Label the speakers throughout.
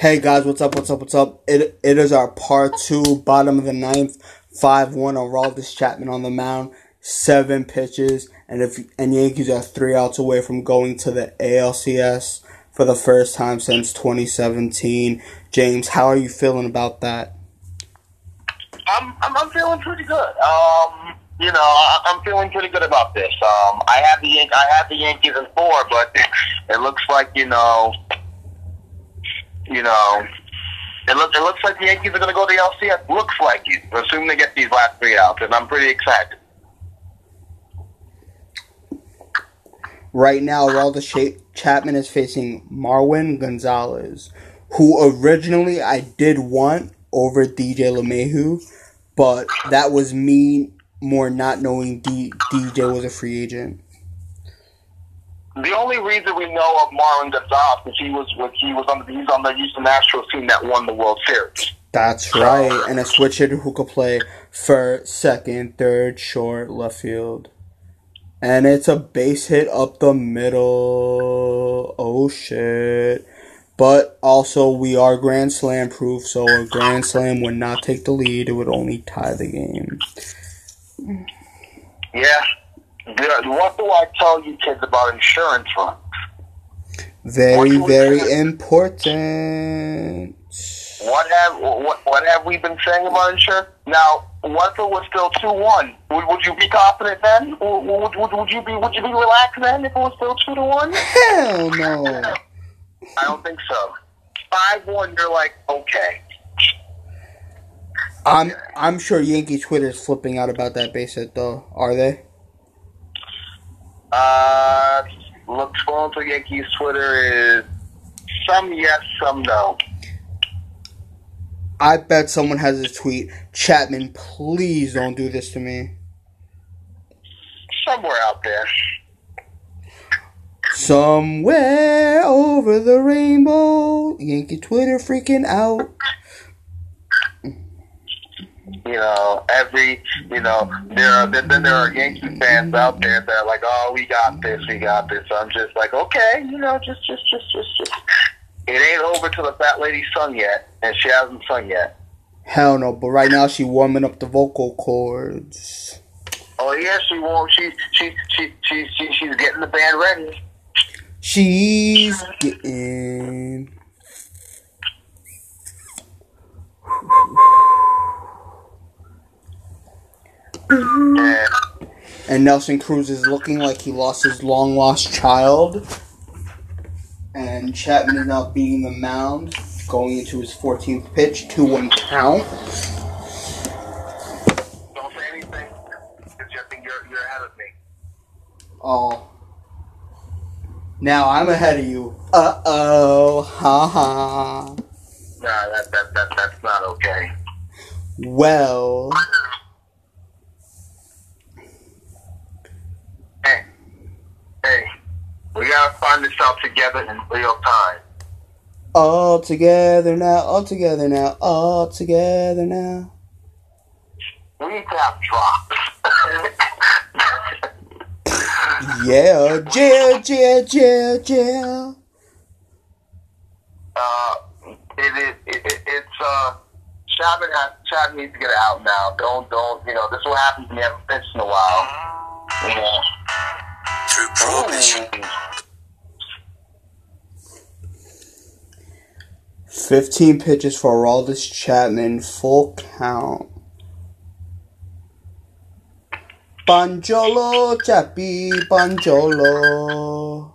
Speaker 1: Hey guys, what's up? What's up? What's up? It it is our part two, bottom of the ninth, five one. Aroldis Chapman on the mound, seven pitches, and if and Yankees are three outs away from going to the ALCS for the first time since 2017. James, how are you feeling about that?
Speaker 2: I'm I'm, I'm feeling pretty good. Um, you know, I, I'm feeling pretty good about this. Um, I have the I have the Yankees in four, but it looks like you know you know, it looks it looks like the Yankees are going to go to the LCS. Looks like it, assuming they get these last three outs, and I'm pretty excited.
Speaker 1: Right now, Aroldis Chapman is facing Marwin Gonzalez, who originally I did want over DJ LeMahieu, but that was me more not knowing D- DJ was a free agent
Speaker 2: the only reason we know of Marlon Gonzalez is he was he was on the he's on the Houston Astros team that won the World Series.
Speaker 1: That's right, and a switch hitter who could play first, second, third, short, left field, and it's a base hit up the middle. Oh shit! But also, we are Grand Slam proof, so a Grand Slam would not take the lead; it would only tie the game.
Speaker 2: Yeah, what do I tell you kids about insurance funds?
Speaker 1: Very, very important.
Speaker 2: What have what, what have we been saying about insurance? Now, what if it was still two one? Would, would you be confident then? Would, would, would, would you be would you be relaxed then if it was still two to one?
Speaker 1: Hell no.
Speaker 2: I don't think so. Five one, you're like okay.
Speaker 1: I'm I'm sure Yankee Twitter is flipping out about that base hit though. Are they?
Speaker 2: Uh, look, scrolling Yankees Twitter is some yes, some no.
Speaker 1: I bet someone has a tweet. Chapman, please don't do this to me.
Speaker 2: Somewhere out there.
Speaker 1: Somewhere over the rainbow. Yankee Twitter freaking out
Speaker 2: you know, every, you know, there are then, then there are Yankee fans out there that are like, oh, we got this, we got this. So I'm just like, okay, you know, just, just, just, just, just. It ain't over till the fat lady sung yet, and she hasn't sung yet.
Speaker 1: Hell no, but right now she warming up the vocal cords.
Speaker 2: Oh yeah, she won't. She, she, she, she, she, she's getting the band ready.
Speaker 1: She's getting. And Nelson Cruz is looking like he lost his long lost child. And Chapman is now beating the mound, going into his 14th pitch, 2 1 count.
Speaker 2: Don't say anything, because I think you're, you're ahead of me.
Speaker 1: Oh. Now I'm ahead of you. Uh oh. Ha ha.
Speaker 2: Nah, that, that, that, that's not okay.
Speaker 1: Well.
Speaker 2: Gotta find this out together in real time.
Speaker 1: All together now, all together now, all together now.
Speaker 2: We need to have drops.
Speaker 1: yeah, jail, jail, jail, jail.
Speaker 2: Uh, it is. It, it, it's uh. Chapman has Chapman needs to get out now. Don't don't you know this will happen to me every once in a while. You know. Through prohibition.
Speaker 1: 15 pitches for Aroldis Chapman, full count. Banjolo, Chappy, Banjolo.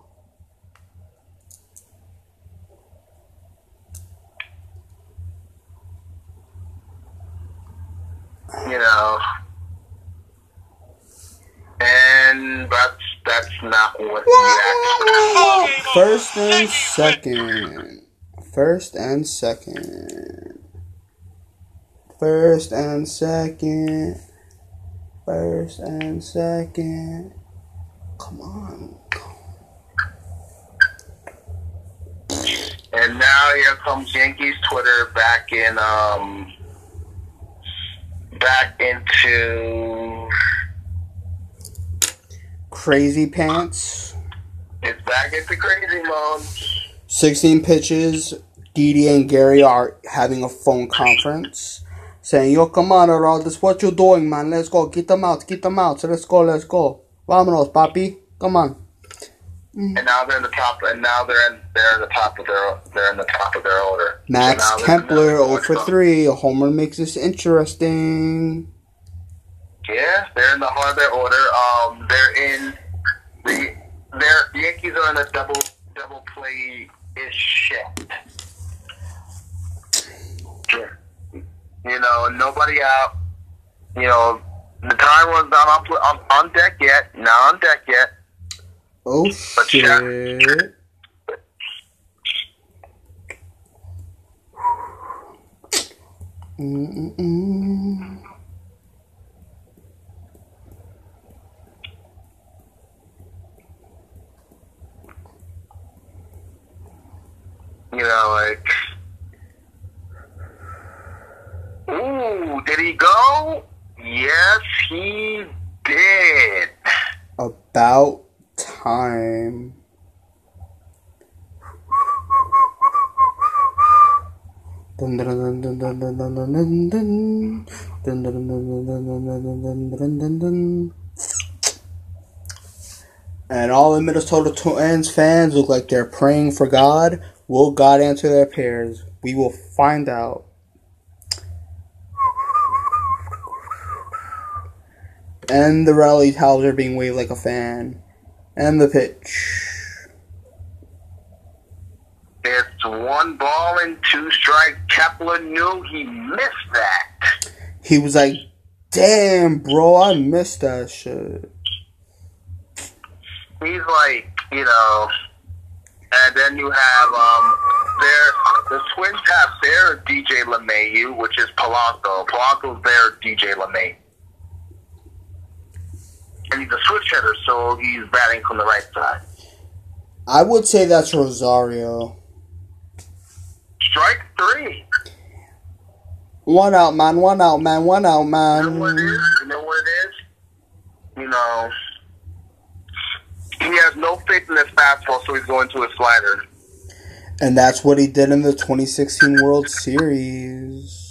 Speaker 2: You know, and that's that's not what we
Speaker 1: actually. First and second. First and second. First and second. First and second. Come on.
Speaker 2: And now here comes Yankees Twitter back in um back into
Speaker 1: crazy pants.
Speaker 2: It's back into crazy mode.
Speaker 1: 16 pitches, Didi and Gary are having a phone conference saying, Yo, come on, Aroldis, what you doing, man? Let's go. Get them out. Get them out. So let's go. Let's go. Vámonos, papi. Come on.
Speaker 2: And now they're in the top. And now they're in. They're in the top of their. They're in the top of their order.
Speaker 1: Max
Speaker 2: So now
Speaker 1: 0 for 3. A homer makes this interesting.
Speaker 2: Yeah, they're in the heart of their order. Um, they're in the. Their the Yankees are in a double double play ish shit. You know, nobody out. You know, the time was not on, on on deck yet. Not on deck yet.
Speaker 1: Oh,
Speaker 2: But
Speaker 1: shit. Mm-mm-mm.
Speaker 2: You know, like. Ooh, did he go? Yes, he did.
Speaker 1: About time. Dun dun dun dun dun dun dun dun dun dun. Dun dun dun dun dun. And all the Minnesota Twins fans look like they're praying for God. Will God answer their prayers? We will find out. And the rally towels are being waved like a fan. And the pitch.
Speaker 2: It's one ball and two strikes. Kepler knew he missed that.
Speaker 1: He was like, damn, bro, I missed that shit.
Speaker 2: He's like, you know, and then you have um, their the Twins have their DJ LeMahieu, which is Polanco. Polanco's their DJ LeMahieu. And he's a switch hitter, so he's batting from the right side.
Speaker 1: I would say that's Rosario.
Speaker 2: Strike three.
Speaker 1: One out, man, one out, man, one out,
Speaker 2: You know what it
Speaker 1: man.
Speaker 2: You know what it is? You know, he has no faith in his fastball, so he's going to his slider.
Speaker 1: And that's what he did in the 2016 World Series.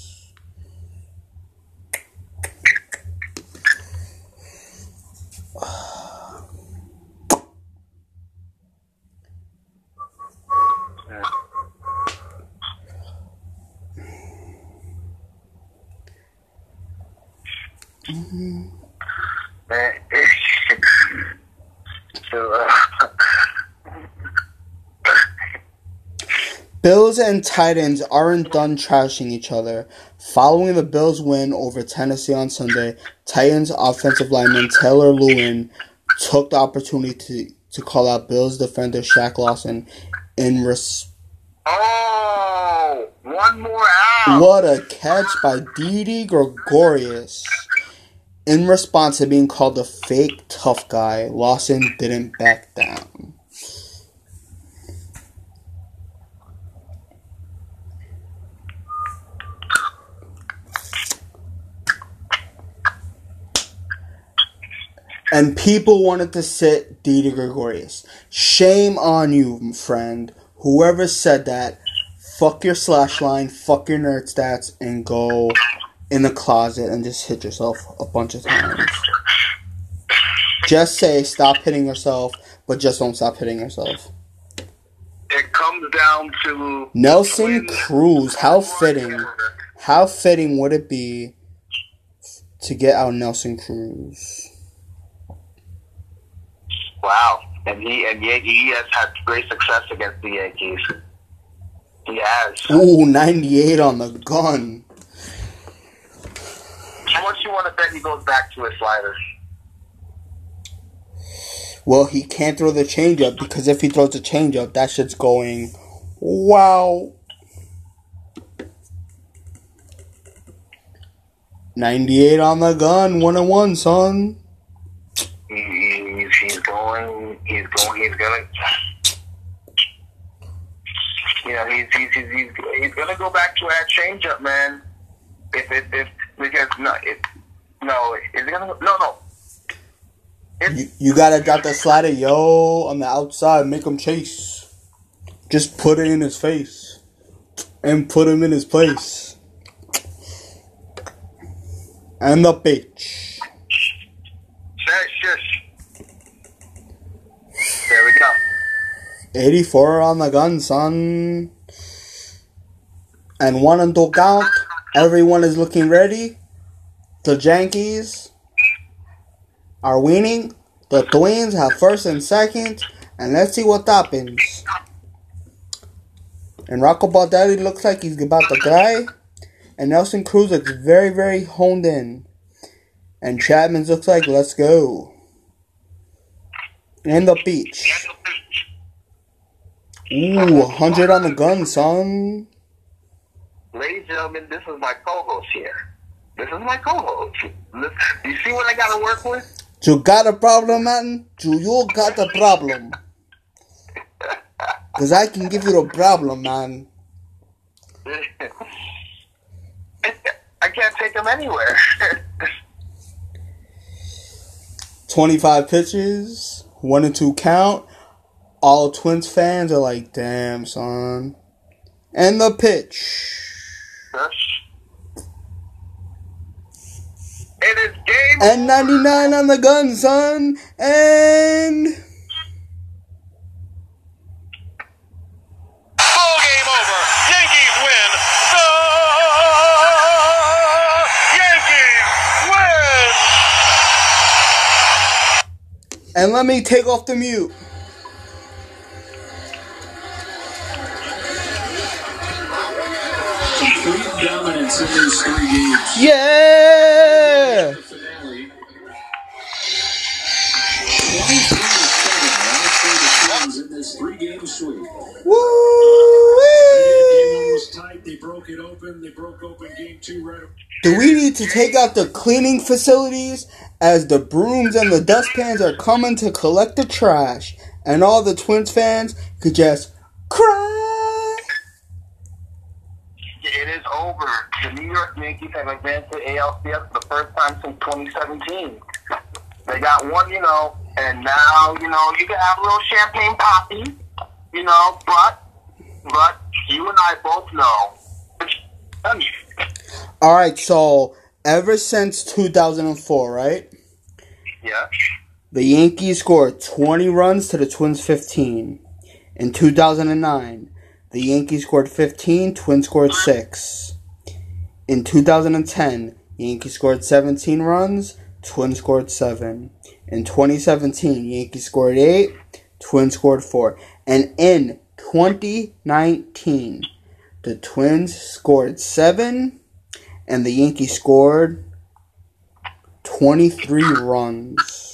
Speaker 2: Man, so, uh,
Speaker 1: Bills and Titans aren't done trashing each other. Following the Bills' win over Tennessee on Sunday, Titans offensive lineman Taylor Lewan took the opportunity to, to call out Bills defender Shaq Lawson in res-
Speaker 2: oh, one more out.
Speaker 1: What a catch by Didi Gregorius. In response to being called a fake tough guy, Lawson didn't back down. And people wanted to sit Didi Gregorius. Shame on you, friend. Whoever said that, fuck your slash line, fuck your nerd stats, and go in the closet and just hit yourself a bunch of times. Just say stop hitting yourself, but just don't stop hitting yourself.
Speaker 2: It comes down to
Speaker 1: Nelson Cruz, how fitting. How fitting would it be to get out Nelson Cruz?
Speaker 2: Wow, and he and he, he has had great success against the Yankees. He has.
Speaker 1: Ooh, 98 on the gun.
Speaker 2: How much you want to bet he goes back to his sliders?
Speaker 1: Well, he can't throw the changeup because if he throws the changeup, that shit's going. Wow. 98 on the gun, one and one, son.
Speaker 2: He, he's, he's going. He's going. He's gonna. You know, he's he's he's, he's, he's gonna go back to that changeup, man. If if if because no, it, no, is gonna? No, no.
Speaker 1: You, you gotta drop the slider, yo, on the outside, make him chase. Just put it in his face. and put him in his place. And the pitch.
Speaker 2: Shush, shush. There we go.
Speaker 1: 84 on the gun, son. And one two count. Everyone is looking ready. The Yankees are winning. The Twins have first and second. And let's see what happens. And Rocco Baldelli looks like he's about to die. And Nelson Cruz looks very, very honed in. And Chapman looks like, let's go. And the beach. Ooh, 100 on the gun, son.
Speaker 2: Ladies and gentlemen, this is my co-host here. This is my co-host. You see what I got to work with?
Speaker 1: You got a problem, man? You, you got a problem. Because I can give you a problem, man.
Speaker 2: I can't take him anywhere.
Speaker 1: 25 pitches, one and two count. All Twins fans are like, damn, son. And the pitch.
Speaker 2: It is game
Speaker 1: And 99 on the gun, son. And.
Speaker 3: Ball game over. Yankees win. The Yankees win.
Speaker 1: And let me take off the mute.
Speaker 4: Complete dominance in these three games.
Speaker 1: Yeah!
Speaker 4: Finale. 23 to 7 last for the Twins in this three-game sweep. Game
Speaker 1: Woo!
Speaker 4: was tight. They broke it open. They broke open game two right
Speaker 1: Do we need to take out the cleaning facilities as the brooms and the dustpans are coming to collect the trash and all the Twins fans could just cry?
Speaker 2: It is over. The New York Yankees have advanced to ALCS for the first time since 2017. They got one, you know, and now, you know, you can have a little champagne poppy, you know, but, but you and I both know.
Speaker 1: All right, so ever since 2004, right?
Speaker 2: Yeah.
Speaker 1: The Yankees scored 20 runs to the Twins 15. In 2009, the Yankees scored 15, Twins scored 6. In 2010, Yankees scored 17 runs, Twins scored 7. In 2017, Yankees scored 8, Twins scored 4. And in 2019, the Twins scored 7 and the Yankees scored 23 runs.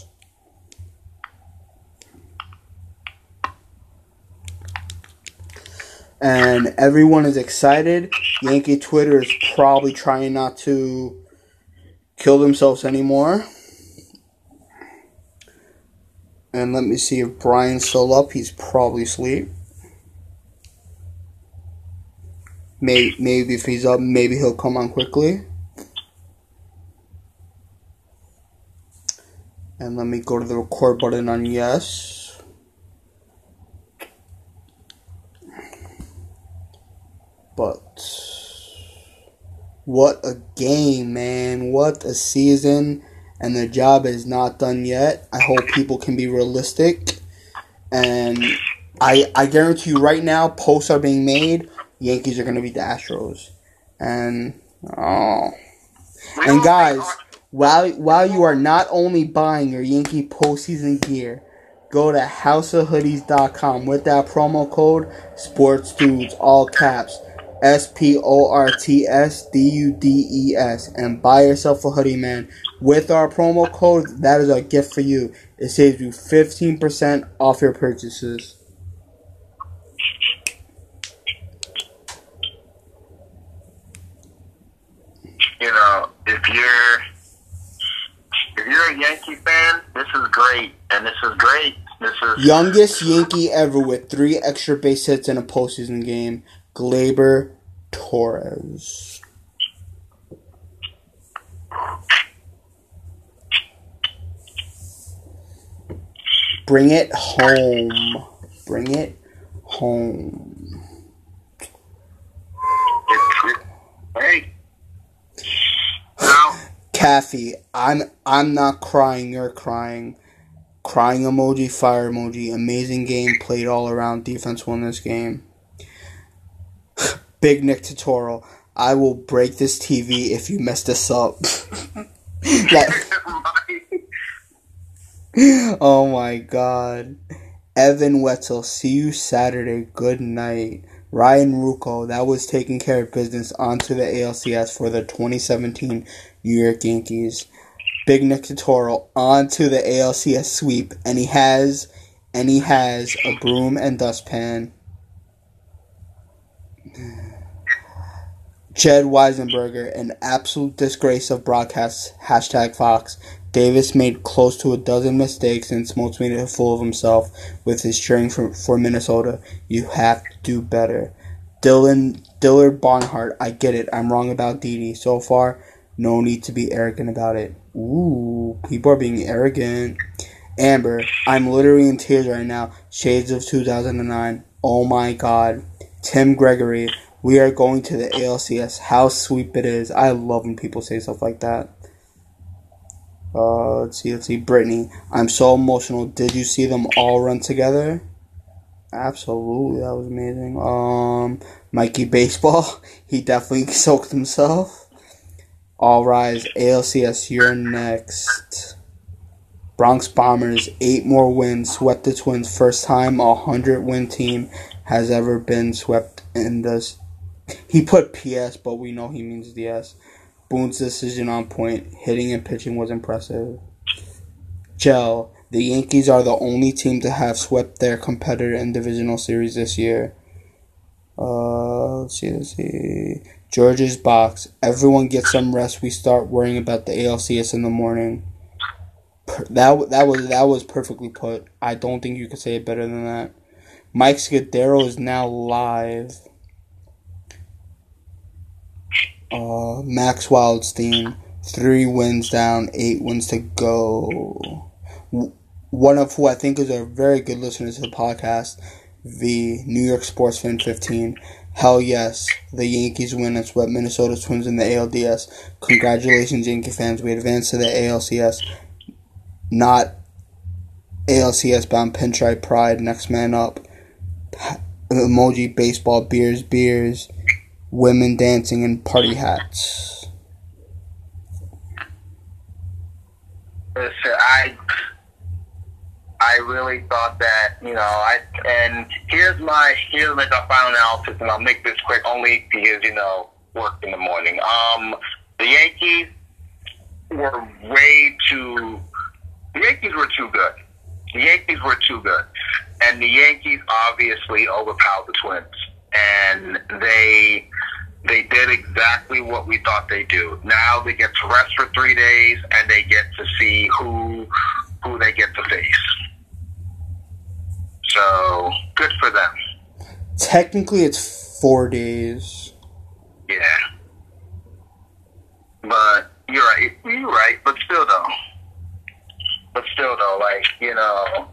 Speaker 1: And everyone is excited. Yankee Twitter is probably trying not to kill themselves anymore. And let me see if Brian's still up. He's probably asleep. Maybe, maybe if he's up, maybe he'll come on quickly. And let me go to the record button on yes. But what a game, man. What a season. And the job is not done yet. I hope people can be realistic. And I I guarantee you right now, posts are being made. Yankees are gonna beat the Astros. And oh and guys, while while you are not only buying your Yankee postseason gear, go to houseofhoodies.com with that promo code Sports Dudes, all caps, S P O R T S D U D E S, and buy yourself a hoodie, man. With our promo code, that is a gift for you. It saves you fifteen percent off your purchases.
Speaker 2: you know, if you're if you're a Yankee fan, this is great, and this is great. This is
Speaker 1: Youngest Yankee ever with three extra base hits in a postseason game, Gleyber Torres. Bring it home. Bring it home. Hey. Kathy, I'm I'm not crying, you're crying. Crying emoji, fire emoji, amazing game, played all around defense won this game. Big Nick tutorial. I will break this TV if you mess this up. Oh my god. Evan Wetzel, see you Saturday. Good night. Ryan Rucco, that was taking care of business onto the ALCS for the 2017 New York Yankees. Big Nick tutorial onto the ALCS sweep, and he has, and he has a broom and dustpan. Jed Weisenberger, an absolute disgrace of broadcasts. Hashtag Fox. Davis made close to a dozen mistakes and Smoltz made a fool of himself with his cheering for, for Minnesota. You have to do better. Dylan Dillard Barnhart, I get it. I'm wrong about Didi. So far, no need to be arrogant about it. Ooh, people are being arrogant. Amber, I'm literally in tears right now. Shades of 2009. Oh my god. Tim Gregory, we are going to the ALCS. How sweet it is. I love when people say stuff like that. Uh, let's see, let's see. Brittany, I'm so emotional. Did you see them all run together? Absolutely, that was amazing. Um, Mikey Baseball, he definitely soaked himself. All rise, ALCS, you're next. Bronx Bombers, eight more wins, swept the Twins. First time a hundred win team has ever been swept in this. He put PS, but we know he means the S. Boone's decision on point, hitting and pitching was impressive. Gel, the Yankees are the only team to have swept their competitor in divisional series this year. Uh, let's see, let's see. George's box. Everyone gets some rest. We start worrying about the ALCS in the morning. That that was that was perfectly put. I don't think you could say it better than that. Mike Scudero is now live. Uh, Max Wildstein, three wins down, eight wins to go. One of who I think is a very good listener to the podcast, the New York Sports Fan 15. Hell yes, the Yankees win and swept Minnesota Twins in the ALDS. Congratulations, Yankee fans. We advance to the ALCS. Not ALCS bound pinstripe pride, next man up. Emoji, baseball, beers, beers, women dancing in party hats.
Speaker 2: I I really thought that you know I and here's my here's my final analysis, and I'll make this quick only because you know work in the morning. Um, the Yankees were way too. The Yankees were too good. The Yankees were too good, and the Yankees obviously overpowered the Twins, and they they did exactly what we thought they do. Now they get to rest for three days, and they get to see who who they get to face. So good for them.
Speaker 1: Technically, it's four days.
Speaker 2: Yeah. But you're right. You're right. But still, though. But still, though, like you know,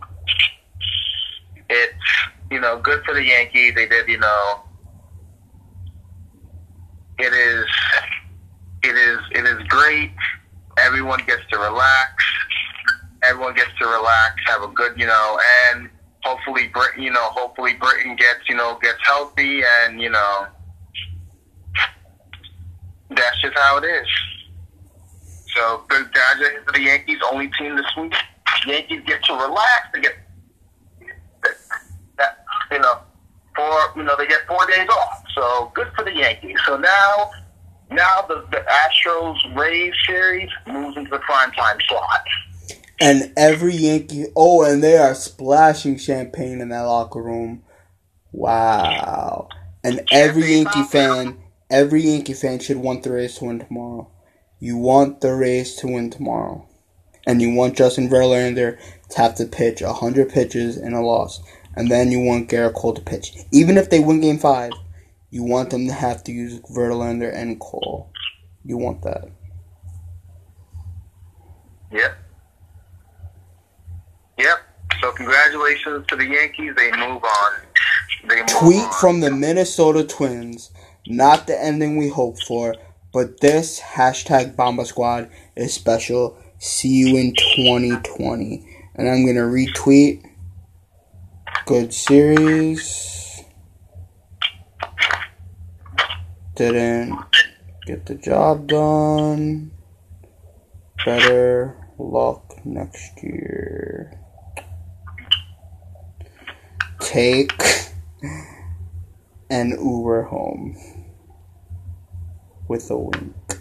Speaker 2: it's you know good for the Yankees. They did, you know. It is, it is, it is great. Everyone gets to relax. Everyone gets to relax, have a good, you know, and hopefully, Brit, you know, hopefully Britain gets, you know, gets healthy, and you know, that's just how it is. So the Dodgers the Yankees' only team this week. Yankees get to relax. They get that you know four you know they get four days off. So good for the Yankees. So now now the the Astros Rays series moves into the prime time slot.
Speaker 1: And every Yankee. Oh, and they are splashing champagne in that locker room. Wow. And every Yankee fan, every Yankee fan should want the Rays to win tomorrow. You want the Rays to win tomorrow. And you want Justin Verlander to have to pitch 100 pitches in a loss. And then you want Gerrit Cole to pitch. Even if they win game five, you want them to have to use Verlander and Cole. You want that.
Speaker 2: Yep. Yep. So congratulations to the Yankees. They move on. They move
Speaker 1: Tweet
Speaker 2: on.
Speaker 1: from the Minnesota Twins. Not the ending we hoped for, but this hashtag Bomba Squad is special. See you in 2020. And I'm gonna retweet. Good series. Didn't get the job done. Better luck next year. Take an Uber home with a wink.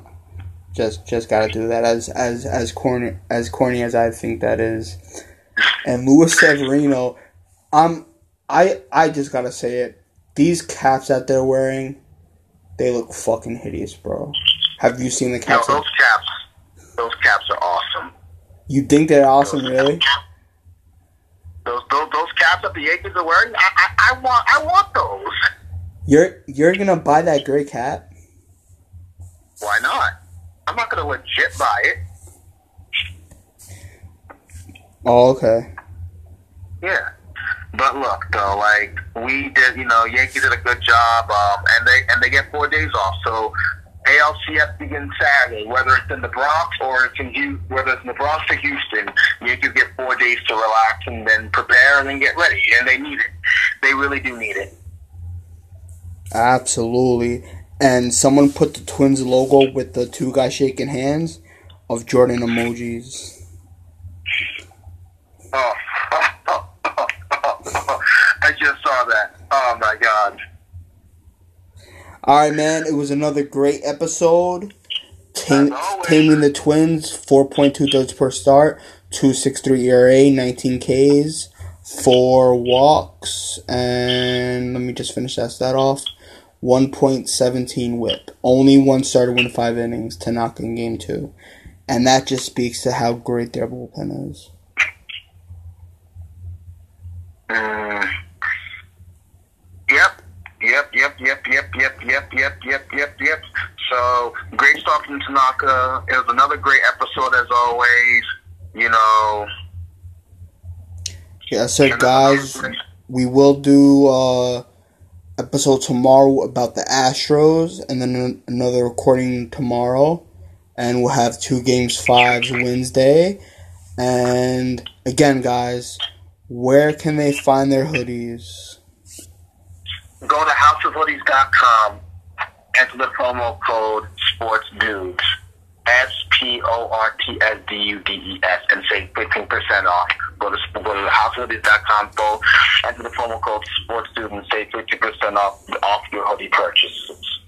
Speaker 1: Just just gotta do that as as as corny as corny as I think that is. And Luis Severino, um I I just gotta say it. These caps that they're wearing, they look fucking hideous, bro. Have you seen the caps?
Speaker 2: those caps, those caps are awesome.
Speaker 1: You think they're awesome, really?
Speaker 2: Those those, those caps that the Yankees are wearing, I, I, I want I want those.
Speaker 1: You're you're gonna buy that gray cap?
Speaker 2: Why not? I'm not gonna legit buy it.
Speaker 1: Oh, okay.
Speaker 2: Yeah. But look, though, like we did, you know, Yankees did a good job, um, and they and they get four days off. So ALCS begins Saturday, whether it's in the Bronx or it's in Hu- whether it's in the Bronx or Houston. Yankees get four days to relax and then prepare and then get ready, and they need it. They really do need it.
Speaker 1: Absolutely. And someone put the Twins logo with the two guys shaking hands of Jordan emojis.
Speaker 2: Oh, I just saw that. Oh my god.
Speaker 1: All right, man. It was another great episode. Tam- taming the Twins, 4.2 thirds per start, 2.63 ERA, 19 Ks, 4 walks, and let me just finish that stat off. 1.17 whip. Only one starter win five innings to knock in game two. And that just speaks to how great their bullpen is.
Speaker 2: Mm. Yep. Yep, yep, yep, yep, yep, yep, yep, yep, yep, yep. So great stuff from Tanaka. It was another great episode as always. You know.
Speaker 1: Yeah, so guys, we will do uh episode tomorrow about the Astros and then another recording tomorrow. And we'll have two games fives Wednesday. And again guys where can they find their hoodies?
Speaker 2: Go to houseofhoodies.com, enter the promo code SPORTSDUDES, S P O R T S D U D E S, and save 15% off. Go to, go to houseofhoodies.com, go enter the promo code SPORTSDUDES, and save 50% off, off your hoodie purchases.